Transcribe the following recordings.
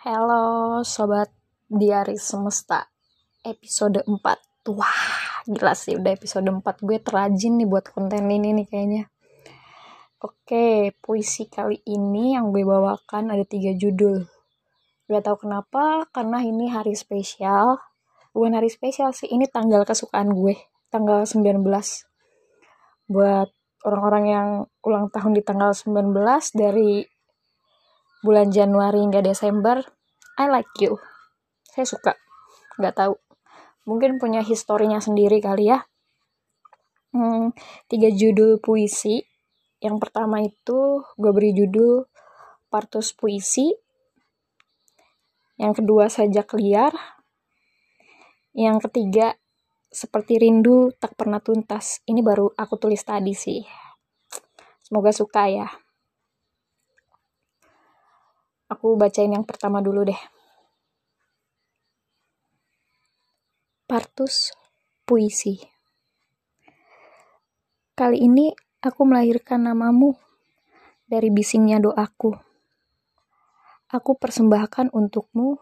Halo sobat diari semesta. Episode 4 Wah gila sih udah episode 4 gue terajin nih buat konten ini nih kayaknya. Oke puisi kali ini yang gue bawakan ada tiga judul. Gak tau kenapa karena ini hari spesial. Bukan hari spesial sih ini tanggal kesukaan gue Tanggal 19 Buat orang-orang yang ulang tahun di tanggal 19 dari bulan Januari hingga Desember I like you. Saya suka. Nggak tahu. Mungkin punya historinya sendiri kali ya. Hmm, tiga judul puisi. Yang pertama itu gue beri judul Partus Puisi. Yang kedua Sajak Liar. Yang ketiga seperti rindu tak pernah tuntas. Ini baru aku tulis tadi sih. Semoga suka ya Aku bacain yang pertama dulu deh. Partus Puisi Kali ini aku melahirkan namamu dari bisingnya doaku. Aku persembahkan untukmu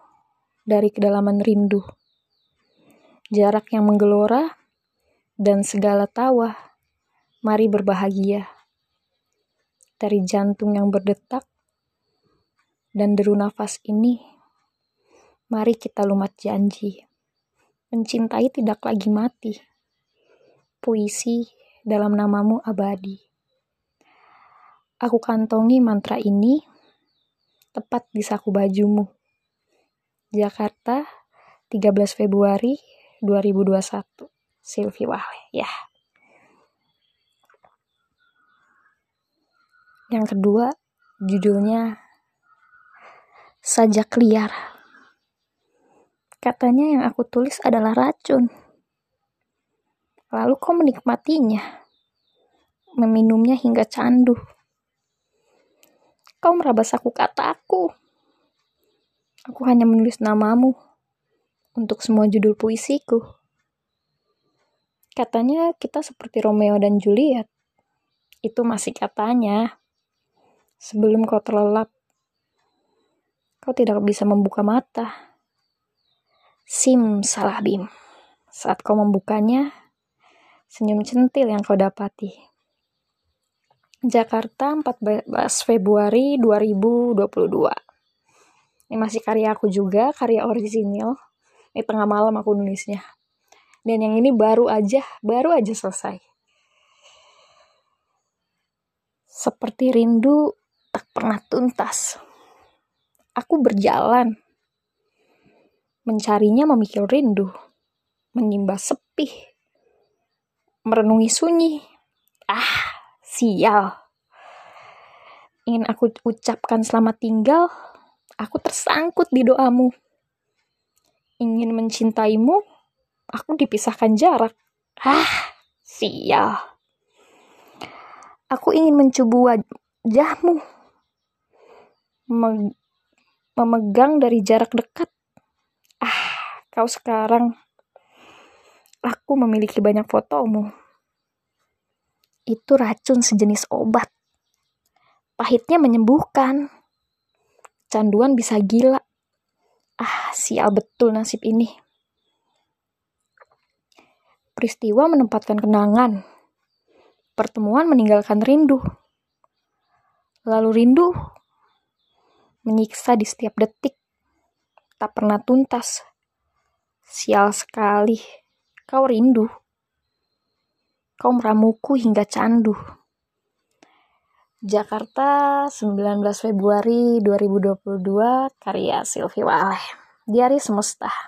dari kedalaman rindu. Jarak yang menggelora dan segala tawa, mari berbahagia. Dari jantung yang berdetak dan deru nafas ini, mari kita lumat janji. Mencintai tidak lagi mati. Puisi dalam namamu abadi. Aku kantongi mantra ini tepat di saku bajumu. Jakarta, 13 Februari 2021. Silvi Wahle. Ya. Yang kedua, judulnya sajak liar. Katanya yang aku tulis adalah racun. Lalu kau menikmatinya, meminumnya hingga candu. Kau merabas aku kataku. Aku hanya menulis namamu untuk semua judul puisiku. Katanya kita seperti Romeo dan Juliet. Itu masih katanya. Sebelum kau terlelap Kau tidak bisa membuka mata. Sim salah bim. Saat kau membukanya, senyum centil yang kau dapati. Jakarta 14 Februari 2022. Ini masih karya aku juga, karya orisinil. Ini tengah malam aku nulisnya. Dan yang ini baru aja, baru aja selesai. Seperti rindu tak pernah tuntas. Aku berjalan. Mencarinya memikir rindu. Menimba sepi. Merenungi sunyi. Ah, sial. Ingin aku ucapkan selamat tinggal, aku tersangkut di doamu. Ingin mencintaimu, aku dipisahkan jarak. Ah, sial. Aku ingin mencubu wajahmu memegang dari jarak dekat. Ah, kau sekarang. Aku memiliki banyak fotomu. Itu racun sejenis obat. Pahitnya menyembuhkan. Canduan bisa gila. Ah, sial betul nasib ini. Peristiwa menempatkan kenangan. Pertemuan meninggalkan rindu. Lalu rindu menyiksa di setiap detik, tak pernah tuntas. Sial sekali, kau rindu. Kau meramuku hingga candu. Jakarta, 19 Februari 2022, karya Sylvie Waleh. Diari Semesta.